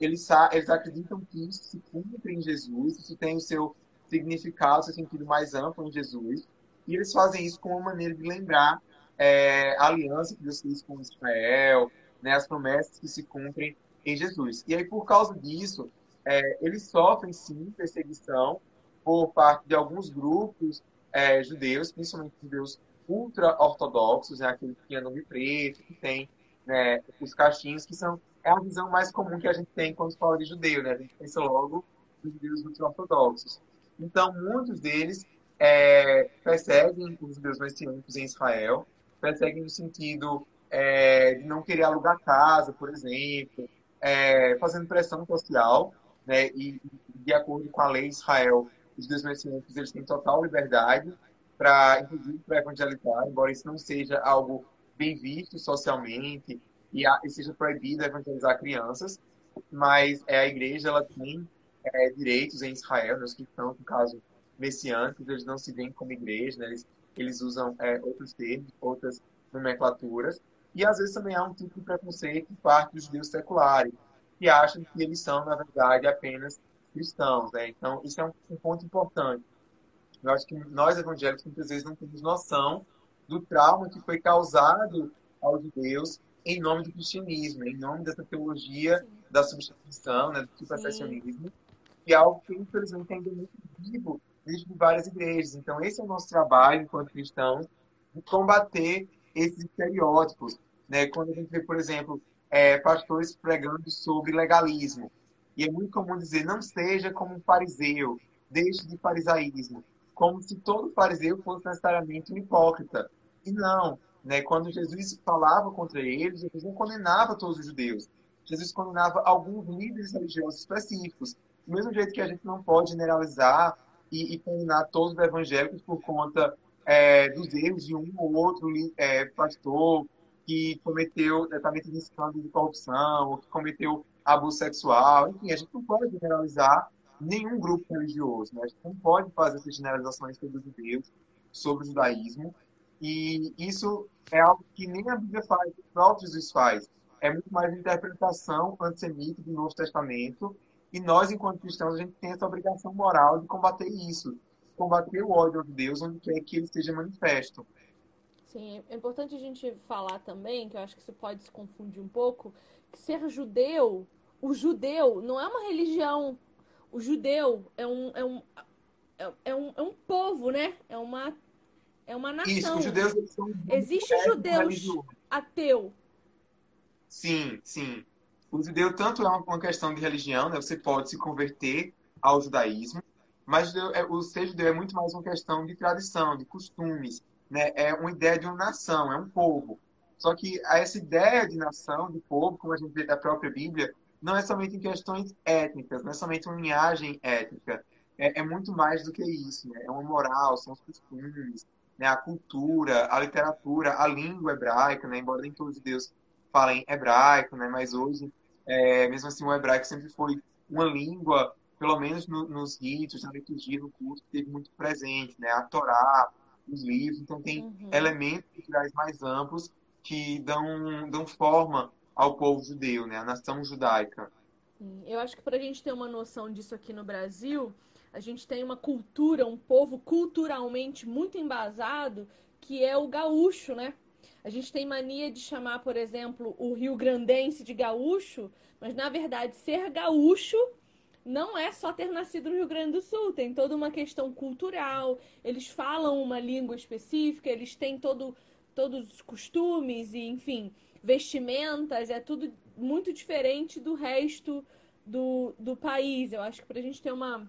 Eles, eles acreditam que isso se cumpre em Jesus, isso tem o seu significado, seu sentido mais amplo em Jesus, e eles fazem isso como uma maneira de lembrar é, a aliança que Deus fez com Israel, né, as promessas que se cumprem em Jesus. E aí, por causa disso, é, eles sofrem, sim, perseguição por parte de alguns grupos é, judeus, principalmente judeus ultra-ortodoxos, né, aqueles que andam de preto, que tem né, os cachinhos, que são é a visão mais comum que a gente tem quando fala de judeu, né? A gente pensa logo nos judeus ultra-ortodoxos. Então, muitos deles é, perseguem os judeus messiânicos em Israel, perseguem no sentido é, de não querer alugar casa, por exemplo, é, fazendo pressão social, né, e de acordo com a lei Israel, os messiânicos eles têm total liberdade para, inclusive, para evangelizar, embora isso não seja algo bem visto socialmente e, a, e seja proibido evangelizar crianças, mas é, a igreja ela tem é, direitos em Israel, né, os cristãos, no caso messiânicos, eles não se veem como igreja, né, eles, eles usam é, outros termos, outras nomenclaturas, e às vezes também há um tipo de preconceito por parte dos judeus seculares, que acham que eles são, na verdade, apenas cristãos. Né? Então, isso é um, um ponto importante. Eu acho que nós evangélicos muitas vezes não temos noção do trauma que foi causado aos judeus em nome do cristianismo, em nome dessa teologia Sim. da substituição, né, do supersessionismo, que é algo que infelizmente ainda é muito vivo dentro de várias igrejas. Então, esse é o nosso trabalho enquanto cristãos, de combater esses estereótipos. Né? Quando a gente vê, por exemplo, é, pastores pregando sobre legalismo, e é muito comum dizer, não seja como um fariseu, deixe de farisaísmo, como se todo fariseu fosse necessariamente um hipócrita. E não, né? quando Jesus falava contra eles, Jesus não condenava todos os judeus. Jesus condenava alguns líderes religiosos específicos. Do mesmo jeito que a gente não pode generalizar e, e condenar todos os evangélicos por conta é, dos erros de um ou outro é, pastor que cometeu tratamento de escândalo de corrupção, ou que cometeu abuso sexual. Enfim, a gente não pode generalizar nenhum grupo religioso. Né? A gente não pode fazer essas generalizações sobre os judeus, sobre o judaísmo. E isso é algo que nem a Bíblia faz, o próprio Jesus faz. É muito mais interpretação antissemita do Novo Testamento. E nós, enquanto cristãos, a gente tem essa obrigação moral de combater isso. Combater o ódio de Deus onde quer que ele esteja manifesto. Sim, é importante a gente falar também, que eu acho que isso pode se confundir um pouco, que ser judeu, o judeu não é uma religião. O judeu é um, é um, é, é um, é um povo, né? É uma, é uma nação. Isso, os judeus são Existe judeus ateu. Sim, sim. O judeu tanto é uma questão de religião, né? Você pode se converter ao judaísmo, mas o ser judeu é muito mais uma questão de tradição, de costumes, né? É uma ideia de uma nação, é um povo. Só que essa ideia de nação, de povo, como a gente vê da própria Bíblia, não é somente em questões étnicas, não é somente uma linhagem étnica. É, é muito mais do que isso. Né? É uma moral, são os costumes, né? a cultura, a literatura, a língua hebraica, né? embora nem todos os judeus falem hebraico, né? mas hoje, é, mesmo assim, o hebraico sempre foi uma língua, pelo menos no, nos ritos, na liturgia, no culto, que teve muito presente. Né? A Torá, os livros, então tem uhum. elementos culturais mais amplos que dão, dão forma ao povo judeu, né? A nação judaica. Eu acho que para a gente ter uma noção disso aqui no Brasil, a gente tem uma cultura, um povo culturalmente muito embasado, que é o gaúcho, né? A gente tem mania de chamar, por exemplo, o Rio Grandense de gaúcho, mas na verdade ser gaúcho não é só ter nascido no Rio Grande do Sul, tem toda uma questão cultural, eles falam uma língua específica, eles têm todo todos os costumes e, enfim, vestimentas, é tudo muito diferente do resto do, do país. Eu acho que para a gente ter uma,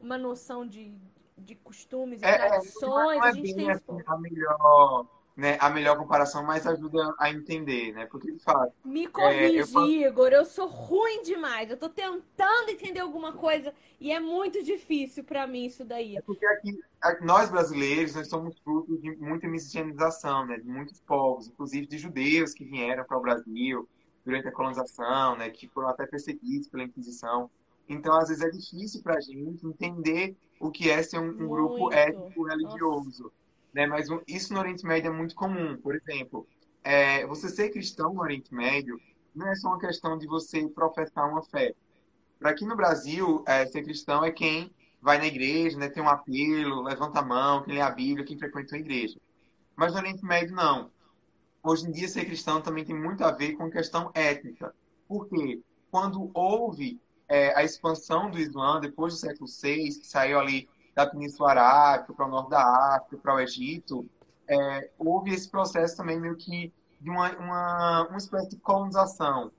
uma noção de, de costumes e é, tradições, é a gente tem. Assim, a melhor né, a melhor comparação, mas ajuda a entender, né? Porque de fato. Me corrigi, é, eu faço... Igor, eu sou ruim demais. Eu tô tentando entender alguma coisa e é muito difícil para mim isso daí. É porque aqui, nós brasileiros, nós somos frutos de muita miscigenação, né? De muitos povos, inclusive de judeus que vieram para o Brasil durante a colonização, né? Que foram até perseguidos pela Inquisição. Então, às vezes é difícil para a gente entender o que é ser um, um grupo étnico religioso. Nossa né? Mas isso no Oriente Médio é muito comum. Por exemplo, é, você ser cristão no Oriente Médio não é só uma questão de você professar uma fé. Para aqui no Brasil, é, ser cristão é quem vai na igreja, né, tem um apelo, levanta a mão, quem lê a Bíblia, quem frequenta a igreja. Mas no Oriente Médio, não. Hoje em dia, ser cristão também tem muito a ver com questão étnica. Por quê? Quando houve é, a expansão do Islã, depois do século VI, que saiu ali da Península Arábica para o norte da África, para o Egito, é, houve esse processo também meio que de uma, uma, uma espécie de colonização.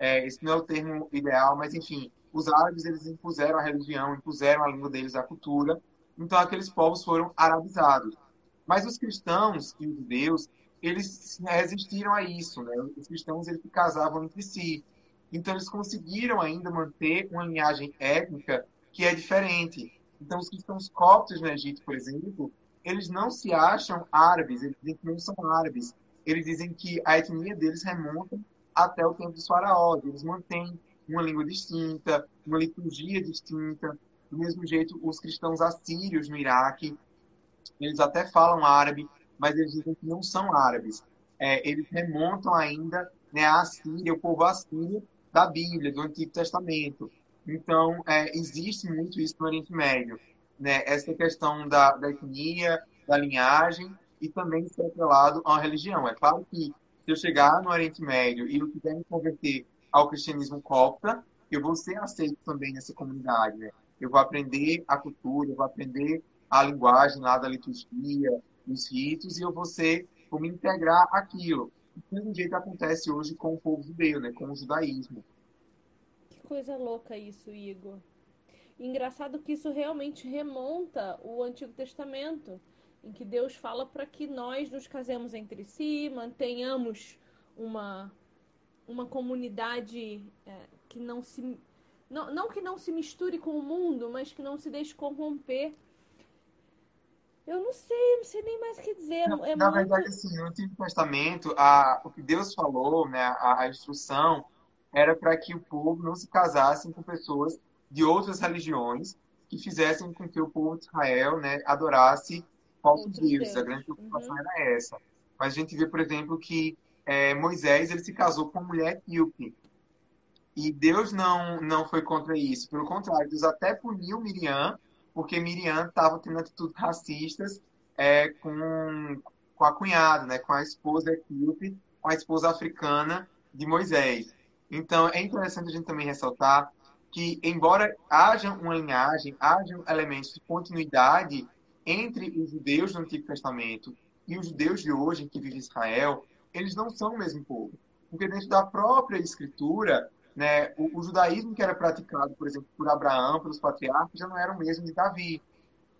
É, esse não é o termo ideal, mas enfim, os árabes eles impuseram a religião, impuseram a língua deles, a cultura, então aqueles povos foram arabizados. Mas os cristãos e os judeus, eles resistiram a isso, né? Os cristãos eles se casavam entre si. Então eles conseguiram ainda manter uma linhagem étnica que é diferente. Então, os cristãos coptos no Egito, por exemplo, eles não se acham árabes, eles dizem que não são árabes. Eles dizem que a etnia deles remonta até o tempo dos faraós. Eles mantêm uma língua distinta, uma liturgia distinta. Do mesmo jeito, os cristãos assírios no Iraque, eles até falam árabe, mas eles dizem que não são árabes. É, eles remontam ainda né, a Assíria, o povo assírio da Bíblia, do Antigo Testamento. Então, é, existe muito isso no Oriente Médio, né? Essa questão da, da etnia, da linhagem e também ser atrelado uma religião. É claro que se eu chegar no Oriente Médio e eu quiser me converter ao cristianismo copta, eu vou ser aceito também nessa comunidade, né? Eu vou aprender a cultura, eu vou aprender a linguagem lá da liturgia, os ritos, e eu vou ser, vou me integrar aquilo. Do mesmo jeito acontece hoje com o povo judeu, né, com o judaísmo. Coisa louca isso, Igor. Engraçado que isso realmente remonta o Antigo Testamento, em que Deus fala para que nós nos casemos entre si, mantenhamos uma, uma comunidade é, que não se. Não, não que não se misture com o mundo, mas que não se deixe corromper eu não sei, não sei nem mais o que dizer. É na muito... verdade, assim, no Antigo Testamento, a, o que Deus falou, né, a, a instrução, era para que o povo não se casasse com pessoas de outras religiões que fizessem com que o povo de Israel né, adorasse falsos deuses. A grande preocupação uhum. era essa. Mas a gente vê, por exemplo, que é, Moisés ele se casou com uma mulher etíope. E Deus não, não foi contra isso. Pelo contrário, Deus até puniu Miriam porque Miriam estava tendo atitudes racistas é, com, com a cunhada, né, com a esposa etíope, com a esposa africana de Moisés. Então, é interessante a gente também ressaltar que, embora haja uma linhagem, haja elementos de continuidade entre os judeus do Antigo Testamento e os judeus de hoje, que vivem em Israel, eles não são o mesmo povo. Porque dentro da própria escritura, né? O, o, judaísmo que era praticado, por exemplo, por Abraão, pelos patriarcas, já não era o mesmo de Davi.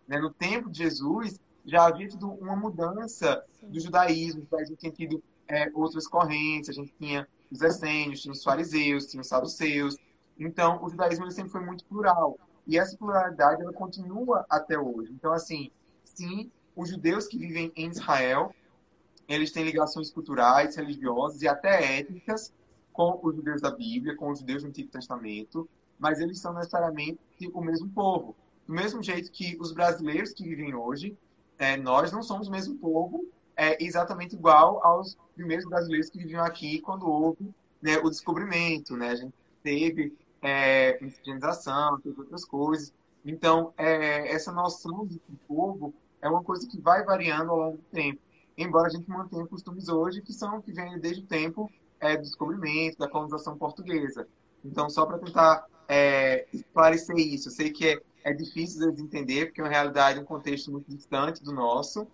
Né? No tempo de Jesus, já havia tido uma mudança do judaísmo, a gente tinha tido é, outras correntes, a gente tinha os essênios, tinha os fariseus, tinha os saduceus. Então, o judaísmo sempre foi muito plural. E essa pluralidade ela continua até hoje. Então, assim, sim, os judeus que vivem em Israel, eles têm ligações culturais, religiosas e até étnicas com os judeus da Bíblia, com os judeus do Antigo Testamento, mas eles são necessariamente o mesmo povo. Do mesmo jeito que os brasileiros que vivem hoje, é, nós não somos o mesmo povo, é exatamente igual aos primeiros brasileiros que viviam aqui quando houve né, o descobrimento, né? A gente teve é, miscigenação, teve outras coisas. Então, é, essa noção de povo é uma coisa que vai variando ao longo do tempo. Embora a gente mantenha costumes hoje que são que vêm desde o tempo é, do descobrimento, da colonização portuguesa. Então, só para tentar é, esclarecer isso, eu sei que é, é difícil de entender, porque é uma realidade, um contexto muito distante do nosso,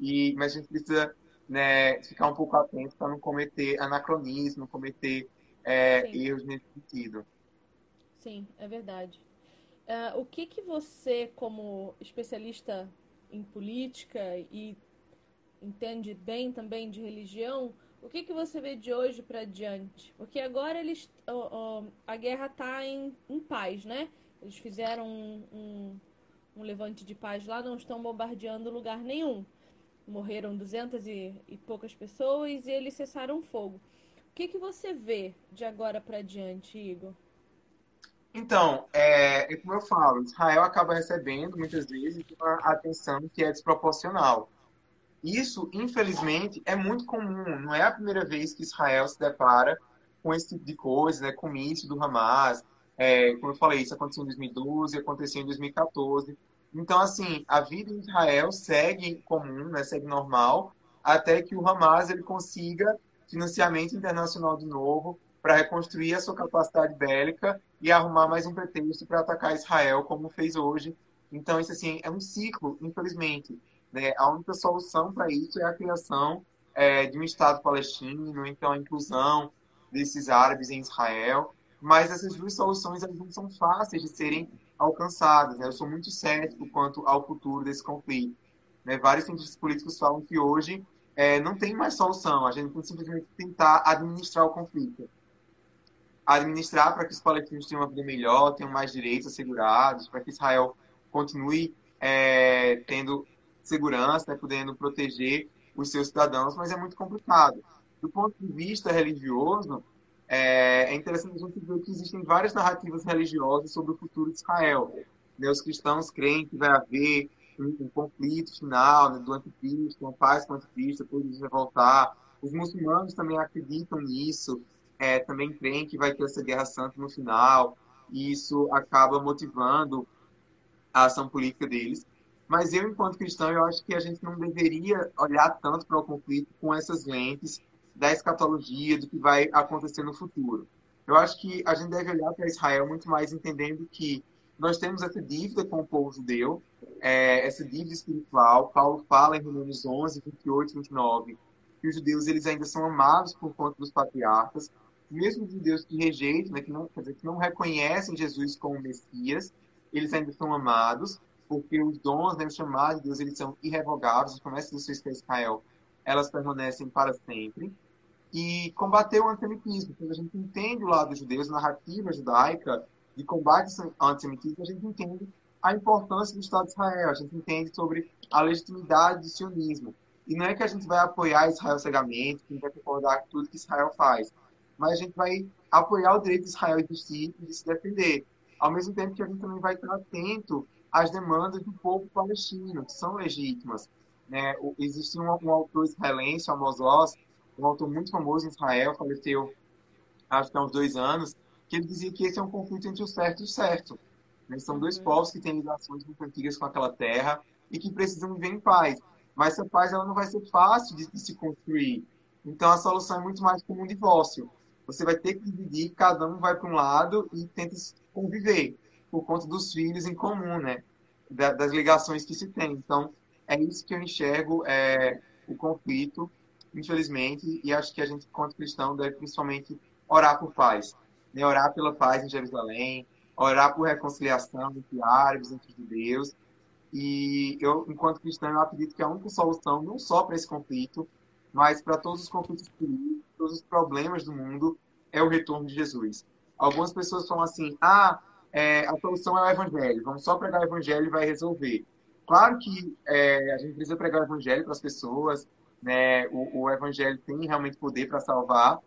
e, mas a gente precisa né, ficar um pouco atento para não cometer anacronismo, não cometer é, erros nesse sentido. Sim, é verdade. Uh, o que, que você, como especialista em política e entende bem também de religião, o que, que você vê de hoje para diante? Porque agora eles, oh, oh, a guerra está em, em, paz, né? Eles fizeram um, um, um, levante de paz lá, não estão bombardeando lugar nenhum. Morreram duzentas e, e poucas pessoas e eles cessaram o fogo. O que, que você vê de agora para diante, Igor? Então, é, é, como eu falo, Israel acaba recebendo muitas vezes uma atenção que é desproporcional. Isso, infelizmente, é muito comum. Não é a primeira vez que Israel se depara com esse tipo de coisa, né? com o início do Hamas. É, como eu falei, isso aconteceu em 2012, aconteceu em 2014. Então, assim, a vida em Israel segue comum, né? segue normal, até que o Hamas ele consiga financiamento internacional de novo para reconstruir a sua capacidade bélica e arrumar mais um pretexto para atacar Israel, como fez hoje. Então, isso assim, é um ciclo, infelizmente. Né? A única solução para isso é a criação é, de um Estado palestino, então a inclusão desses árabes em Israel. Mas essas duas soluções não são fáceis de serem alcançadas. Né? Eu sou muito cético quanto ao futuro desse conflito. Né? Vários cientistas políticos falam que hoje é, não tem mais solução. A gente tem que simplesmente tentar administrar o conflito. Administrar para que os palestinos tenham uma vida melhor, tenham mais direitos assegurados, para que Israel continue é, tendo segurança, né, podendo proteger os seus cidadãos, mas é muito complicado. Do ponto de vista religioso, é, é interessante a gente ver que existem várias narrativas religiosas sobre o futuro de Israel. Né, os cristãos creem que vai haver um, um conflito final né, do anticristo, uma paz com o anticristo, depois de vai voltar. Os muçulmanos também acreditam nisso, é, também creem que vai ter essa guerra santa no final, e isso acaba motivando a ação política deles. Mas eu, enquanto cristão, eu acho que a gente não deveria olhar tanto para o conflito com essas lentes da escatologia, do que vai acontecer no futuro. Eu acho que a gente deve olhar para Israel muito mais entendendo que nós temos essa dívida com o povo judeu, é, essa dívida espiritual. Paulo fala em Romanos 11, 28, 29, que os judeus eles ainda são amados por conta dos patriarcas, mesmo os judeus que rejeitam, né, que, não, quer dizer, que não reconhecem Jesus como Messias, eles ainda são amados, porque os dons, né, os chamados de Deus, eles são irrevogáveis, as promessas do seu Israel, elas permanecem para sempre. E combater o antissemitismo, quando a gente entende o lado dos judeus, a narrativa judaica de combate ao antissemitismo, a gente entende a importância do Estado de Israel, a gente entende sobre a legitimidade do sionismo. E não é que a gente vai apoiar Israel cegamente, que a gente vai concordar com tudo que Israel faz, mas a gente vai apoiar o direito de Israel existir e de se defender. Ao mesmo tempo que a gente também vai estar atento às demandas do povo palestino, que são legítimas. Né? Existe um, um autor israelense, Amos Oz, um autor muito famoso em Israel, faleceu acho que há uns dois anos, que ele dizia que esse é um conflito entre o certo e o certo. Né? São dois uhum. povos que têm ligações muito antigas com aquela terra e que precisam viver em paz. Mas essa paz ela não vai ser fácil de, de se construir. Então a solução é muito mais como um divórcio. Você vai ter que dividir, cada um vai para um lado e tenta conviver por conta dos filhos em comum, né? das ligações que se tem. Então, é isso que eu enxergo é, o conflito, infelizmente, e acho que a gente, enquanto cristão, deve principalmente orar por paz. Né? Orar pela paz em Jerusalém, orar por reconciliação entre árabes, entre judeus. E eu, enquanto cristão, eu acredito que a única solução, não só para esse conflito, mas para todos os conflitos políticos, todos os problemas do mundo, é o retorno de Jesus. Algumas pessoas falam assim: ah, é, a solução é o evangelho, vamos só pregar o evangelho e vai resolver. Claro que é, a gente precisa pregar o evangelho para as pessoas, né? O, o evangelho tem realmente poder para salvar,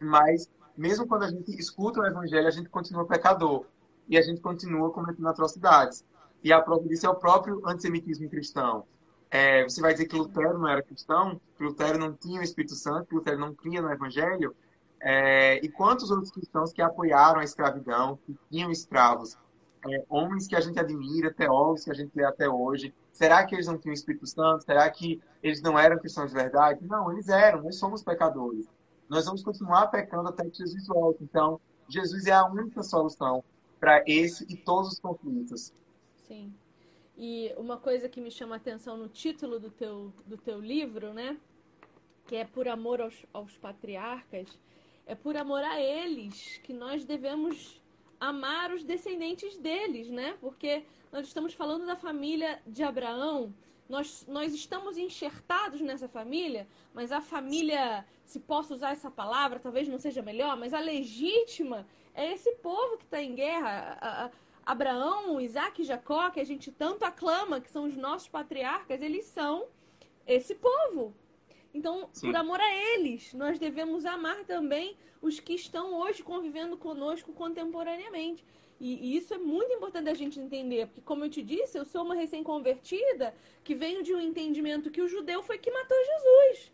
mas mesmo quando a gente escuta o evangelho, a gente continua pecador e a gente continua cometendo atrocidades. E a prova disso é o próprio antissemitismo cristão. É, você vai dizer que Lutero não era cristão, que Lutero não tinha o Espírito Santo, que Lutero não cria no evangelho, é, e quantos outros cristãos que apoiaram a escravidão, que tinham escravos, é, homens que a gente admira, teólogos que a gente lê até hoje. Será que eles não tinham o Espírito Santo? Será que eles não eram cristãos de verdade? Não, eles eram. Nós somos pecadores. Nós vamos continuar pecando até que Jesus volte. Então, Jesus é a única solução para esse e todos os conflitos. Sim. E uma coisa que me chama a atenção no título do teu, do teu livro, né? Que é por amor aos, aos patriarcas, é por amor a eles que nós devemos amar os descendentes deles, né? Porque nós estamos falando da família de Abraão, nós, nós estamos enxertados nessa família, mas a família, se posso usar essa palavra, talvez não seja melhor, mas a legítima é esse povo que está em guerra. A, a, Abraão, Isaac e Jacó, que a gente tanto aclama, que são os nossos patriarcas, eles são esse povo. Então, Sim. por amor a eles, nós devemos amar também os que estão hoje convivendo conosco contemporaneamente. E, e, isso é muito importante a gente entender, porque, como eu te disse, eu sou uma recém-convertida que venho de um entendimento que o judeu foi que matou Jesus.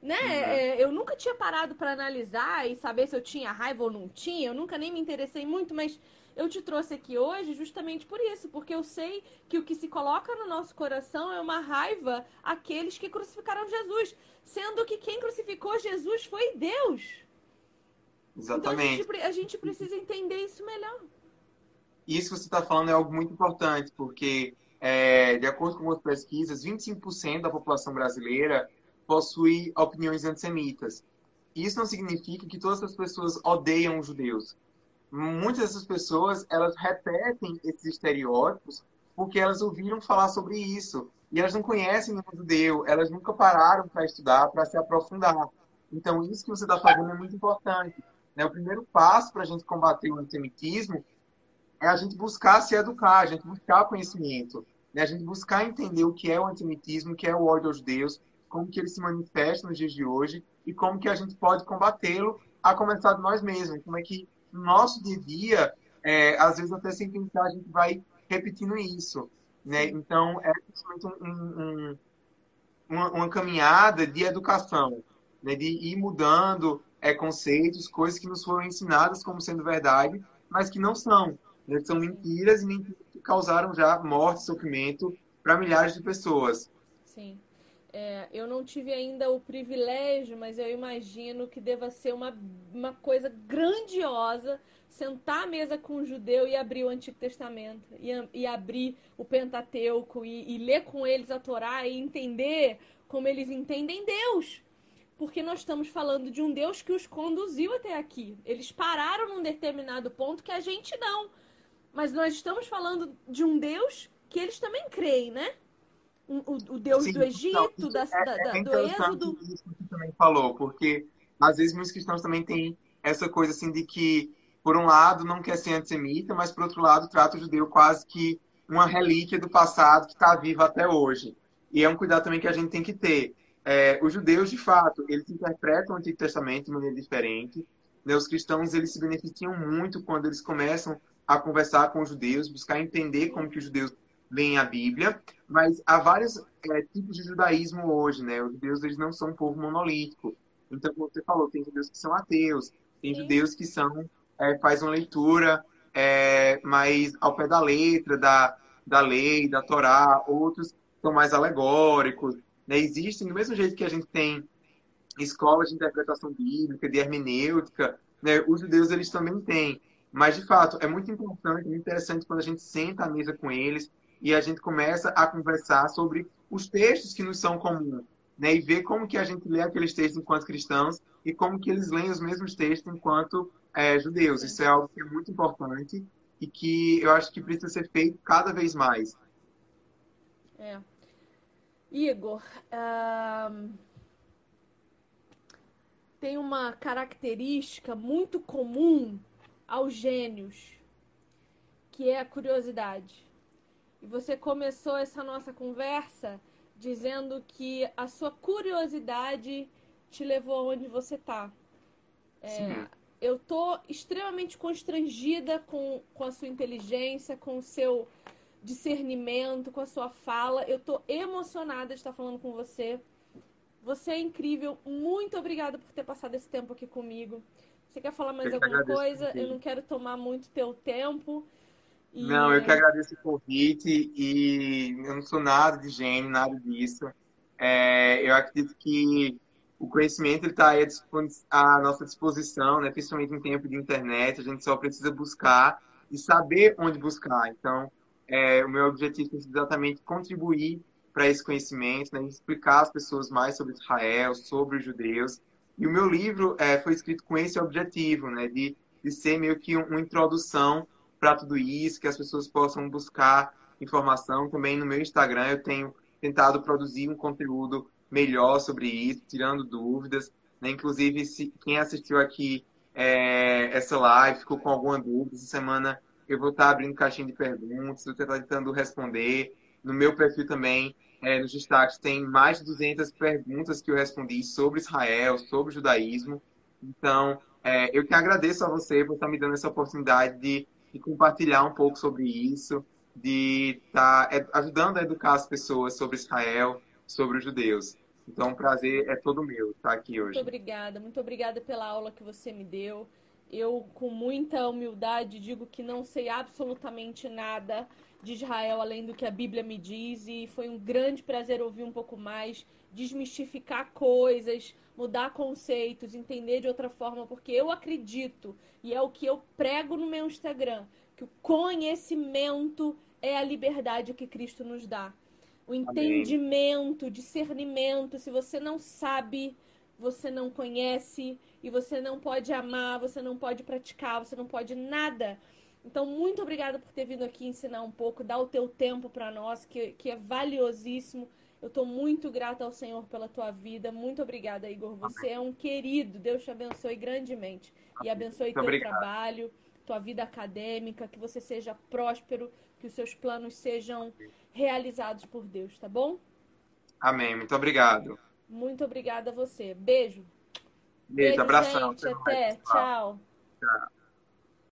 Né? Uhum. É, eu nunca tinha parado para analisar e saber se eu tinha raiva ou não tinha, eu nunca nem me interessei muito, mas eu te trouxe aqui hoje justamente por isso, porque eu sei que o que se coloca no nosso coração é uma raiva àqueles que crucificaram Jesus, sendo que quem crucificou Jesus foi Deus. Exatamente. Então a gente, a gente precisa entender isso melhor. Isso que você está falando é algo muito importante, porque, é, de acordo com as pesquisas, 25% da população brasileira possui opiniões antissemitas. Isso não significa que todas as pessoas odeiam os judeus muitas dessas pessoas elas repetem esses estereótipos porque elas ouviram falar sobre isso e elas não conhecem o judeu, elas nunca pararam para estudar, para se aprofundar. Então isso que você está fazendo é muito importante. Né? O primeiro passo para a gente combater o antissemitismo é a gente buscar se educar, a gente buscar conhecimento, né? a gente buscar entender o que é o antissemitismo, o que é o ódio aos judeus, como que ele se manifesta nos dias de hoje e como que a gente pode combatê-lo a começar de nós mesmos, como é que no nosso dia a dia, é, às vezes até sem pensar, a gente vai repetindo isso. Né? Então, é principalmente um, um, uma, uma, caminhada de educação, né? de ir mudando é, conceitos, coisas que nos foram ensinadas como sendo verdade, mas que não são. Né? São mentiras e mentiras que causaram já morte, sofrimento para milhares de pessoas. Sim. É, eu não tive ainda o privilégio, mas eu imagino que deva ser uma, uma coisa grandiosa sentar à mesa com um judeu e abrir o Antigo Testamento, e, e abrir o Pentateuco, e, e ler com eles a Torá e entender como eles entendem Deus. Porque nós estamos falando de um Deus que os conduziu até aqui. Eles pararam num determinado ponto que a gente não. Mas nós estamos falando de um Deus que eles também creem, né? O, o Deus Sim, do Egito, não, da, é, da, é do Êxodo. Que você também falou, porque às vezes muitos cristãos também têm essa coisa assim de que, por um lado, não quer ser antissemita, mas por outro lado, trata o judeu quase que uma relíquia do passado que está viva até hoje. E é um cuidado também que a gente tem que ter. É, os judeus, de fato, eles interpretam o Antigo Testamento de maneira diferente. Né? Os cristãos, eles se beneficiam muito quando eles começam a conversar com os judeus, buscar entender como que os judeus leem a Bíblia, mas há vários é, tipos de judaísmo hoje, né? Os judeus eles não são um povo monolítico. Então, como você falou, tem judeus que são ateus, tem Sim. judeus que são é, faz uma leitura é, mais ao pé da letra da, da lei, da Torá, outros são mais alegóricos. Né? Existem, do mesmo jeito que a gente tem escolas de interpretação bíblica, de hermenêutica, né? os judeus eles também têm. Mas, de fato, é muito importante, muito interessante quando a gente senta à mesa com eles, e a gente começa a conversar sobre os textos que nos são comuns, né? E ver como que a gente lê aqueles textos enquanto cristãos e como que eles leem os mesmos textos enquanto é, judeus. Isso é algo que é muito importante e que eu acho que precisa ser feito cada vez mais. É. Igor, tem uma característica muito comum aos gênios, que é a curiosidade. E você começou essa nossa conversa dizendo que a sua curiosidade te levou aonde você está. É, eu tô extremamente constrangida com, com a sua inteligência, com o seu discernimento, com a sua fala. Eu tô emocionada de estar falando com você. Você é incrível. Muito obrigada por ter passado esse tempo aqui comigo. Você quer falar mais eu alguma coisa? Eu não quero tomar muito teu tempo. E... Não, eu que agradeço o convite e eu não sou nada de gênio, nada disso. É, eu acredito que o conhecimento está à nossa disposição, né? principalmente em tempo de internet, a gente só precisa buscar e saber onde buscar. Então, é, o meu objetivo é exatamente contribuir para esse conhecimento, né? explicar às pessoas mais sobre Israel, sobre os judeus. E o meu livro é, foi escrito com esse objetivo, né? de, de ser meio que uma introdução para tudo isso, que as pessoas possam buscar informação. Também no meu Instagram eu tenho tentado produzir um conteúdo melhor sobre isso, tirando dúvidas. Né? Inclusive, se, quem assistiu aqui é, essa live ficou com alguma dúvida, essa semana eu vou estar abrindo caixinha de perguntas, vou estar tentando responder. No meu perfil também, é, nos destaques, tem mais de 200 perguntas que eu respondi sobre Israel, sobre o judaísmo. Então, é, eu que agradeço a você por estar me dando essa oportunidade de de compartilhar um pouco sobre isso, de estar tá, é, ajudando a educar as pessoas sobre Israel, sobre os judeus. Então, o prazer é todo meu estar aqui hoje. Muito obrigada, muito obrigada pela aula que você me deu. Eu, com muita humildade, digo que não sei absolutamente nada de Israel além do que a Bíblia me diz, e foi um grande prazer ouvir um pouco mais, desmistificar coisas, mudar conceitos, entender de outra forma, porque eu acredito, e é o que eu prego no meu Instagram, que o conhecimento é a liberdade que Cristo nos dá. O entendimento, o discernimento, se você não sabe, você não conhece, e você não pode amar, você não pode praticar, você não pode nada então, muito obrigada por ter vindo aqui ensinar um pouco, dar o teu tempo para nós, que, que é valiosíssimo. Eu estou muito grata ao Senhor pela tua vida. Muito obrigada, Igor. Você Amém. é um querido. Deus te abençoe grandemente. E abençoe muito teu obrigado. trabalho, tua vida acadêmica, que você seja próspero, que os seus planos sejam realizados por Deus, tá bom? Amém. Muito obrigado. Muito obrigada a você. Beijo. Beijo, Beijo abração. Gente. Até. Tchau. Tchau.